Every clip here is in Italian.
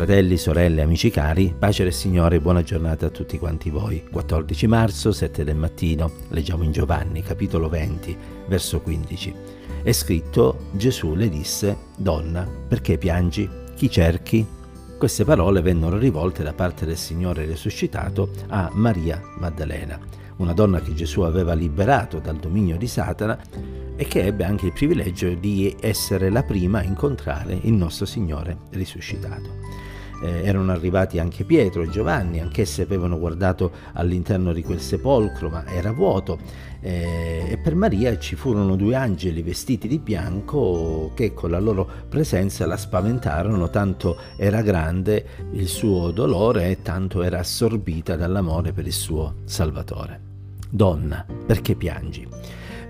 Fratelli, sorelle, amici cari, pace del Signore e buona giornata a tutti quanti voi. 14 marzo, 7 del mattino, leggiamo in Giovanni, capitolo 20, verso 15. È scritto, Gesù le disse, Donna, perché piangi? Chi cerchi? Queste parole vennero rivolte da parte del Signore risuscitato a Maria Maddalena, una donna che Gesù aveva liberato dal dominio di Satana e che ebbe anche il privilegio di essere la prima a incontrare il nostro Signore risuscitato. Eh, erano arrivati anche Pietro e Giovanni, anch'essi avevano guardato all'interno di quel sepolcro, ma era vuoto. Eh, e per Maria ci furono due angeli vestiti di bianco che con la loro presenza la spaventarono, tanto era grande il suo dolore e tanto era assorbita dall'amore per il suo Salvatore. Donna, perché piangi?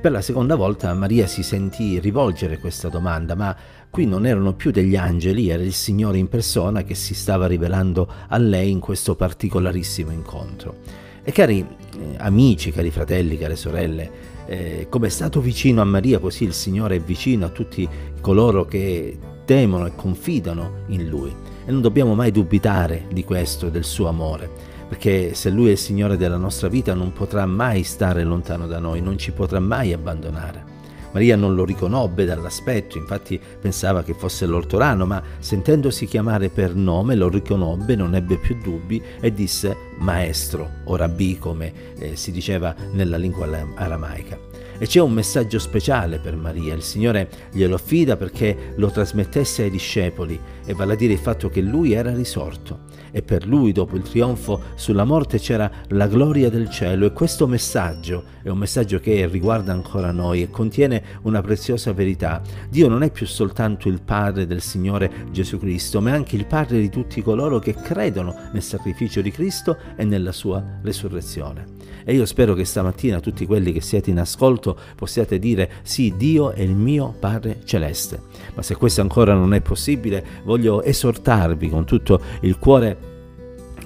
Per la seconda volta Maria si sentì rivolgere questa domanda, ma qui non erano più degli angeli, era il Signore in persona che si stava rivelando a lei in questo particolarissimo incontro. E cari eh, amici, cari fratelli, care sorelle, eh, come è stato vicino a Maria, così il Signore è vicino a tutti coloro che temono e confidano in Lui. E non dobbiamo mai dubitare di questo, del suo amore perché se Lui è il Signore della nostra vita non potrà mai stare lontano da noi, non ci potrà mai abbandonare. Maria non lo riconobbe dall'aspetto, infatti pensava che fosse l'ortorano, ma sentendosi chiamare per nome lo riconobbe, non ebbe più dubbi e disse maestro o rabbì come eh, si diceva nella lingua aramaica. E c'è un messaggio speciale per Maria, il Signore glielo affida perché lo trasmettesse ai discepoli, e vale a dire il fatto che lui era risorto. E per lui, dopo il trionfo sulla morte, c'era la gloria del cielo. E questo messaggio è un messaggio che riguarda ancora noi e contiene una preziosa verità. Dio non è più soltanto il Padre del Signore Gesù Cristo, ma anche il Padre di tutti coloro che credono nel sacrificio di Cristo e nella sua resurrezione. E io spero che stamattina tutti quelli che siete in ascolto possiate dire sì, Dio è il mio Padre Celeste. Ma se questo ancora non è possibile, voglio esortarvi con tutto il cuore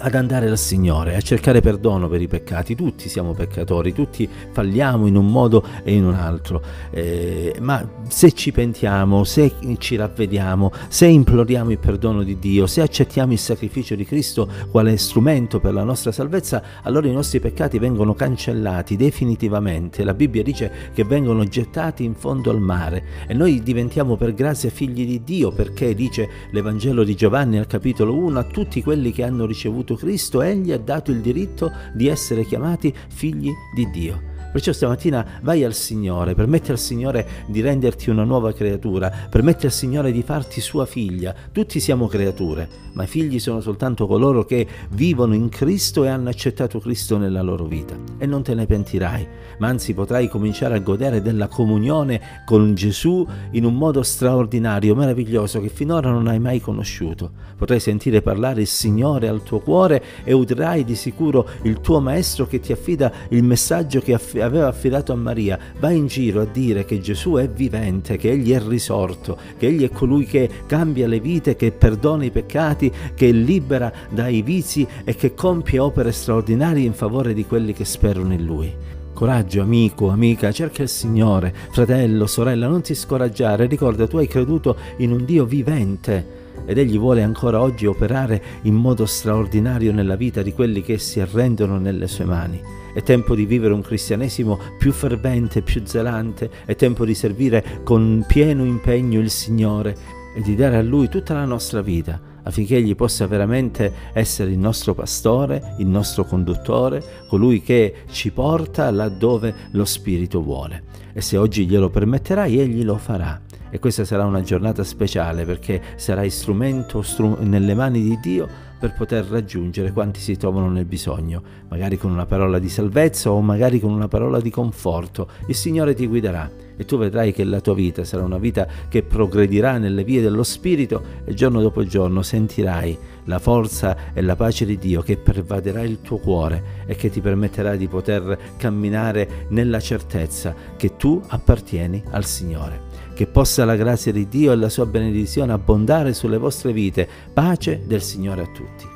ad andare dal Signore, a cercare perdono per i peccati. Tutti siamo peccatori, tutti falliamo in un modo e in un altro, eh, ma se ci pentiamo, se ci ravvediamo, se imploriamo il perdono di Dio, se accettiamo il sacrificio di Cristo quale strumento per la nostra salvezza, allora i nostri peccati vengono cancellati definitivamente. La Bibbia dice che vengono gettati in fondo al mare e noi diventiamo per grazia figli di Dio perché dice l'Evangelo di Giovanni al capitolo 1 a tutti quelli che hanno ricevuto Cristo, Egli ha dato il diritto di essere chiamati figli di Dio. Perciò stamattina vai al Signore, permetti al Signore di renderti una nuova creatura, permetti al Signore di farti sua figlia. Tutti siamo creature, ma i figli sono soltanto coloro che vivono in Cristo e hanno accettato Cristo nella loro vita. E non te ne pentirai, ma anzi potrai cominciare a godere della comunione con Gesù in un modo straordinario, meraviglioso, che finora non hai mai conosciuto. Potrai sentire parlare il Signore al tuo cuore e udrai di sicuro il tuo Maestro che ti affida il messaggio che affida aveva affidato a Maria, va in giro a dire che Gesù è vivente, che egli è risorto, che egli è colui che cambia le vite, che perdona i peccati, che libera dai vizi e che compie opere straordinarie in favore di quelli che sperano in lui. Coraggio, amico, amica, cerca il Signore, fratello, sorella, non ti scoraggiare, ricorda tu hai creduto in un Dio vivente ed Egli vuole ancora oggi operare in modo straordinario nella vita di quelli che si arrendono nelle sue mani. È tempo di vivere un cristianesimo più fervente, più zelante, è tempo di servire con pieno impegno il Signore e di dare a Lui tutta la nostra vita affinché Egli possa veramente essere il nostro pastore, il nostro conduttore, colui che ci porta laddove lo Spirito vuole. E se oggi glielo permetterai, Egli lo farà e questa sarà una giornata speciale perché sarai strumento strum- nelle mani di Dio per poter raggiungere quanti si trovano nel bisogno, magari con una parola di salvezza o magari con una parola di conforto. Il Signore ti guiderà e tu vedrai che la tua vita sarà una vita che progredirà nelle vie dello Spirito e giorno dopo giorno sentirai la forza e la pace di Dio che pervaderà il tuo cuore e che ti permetterà di poter camminare nella certezza che tu appartieni al Signore. Che possa la grazia di Dio e la sua benedizione abbondare sulle vostre vite. Pace del Signore a tutti.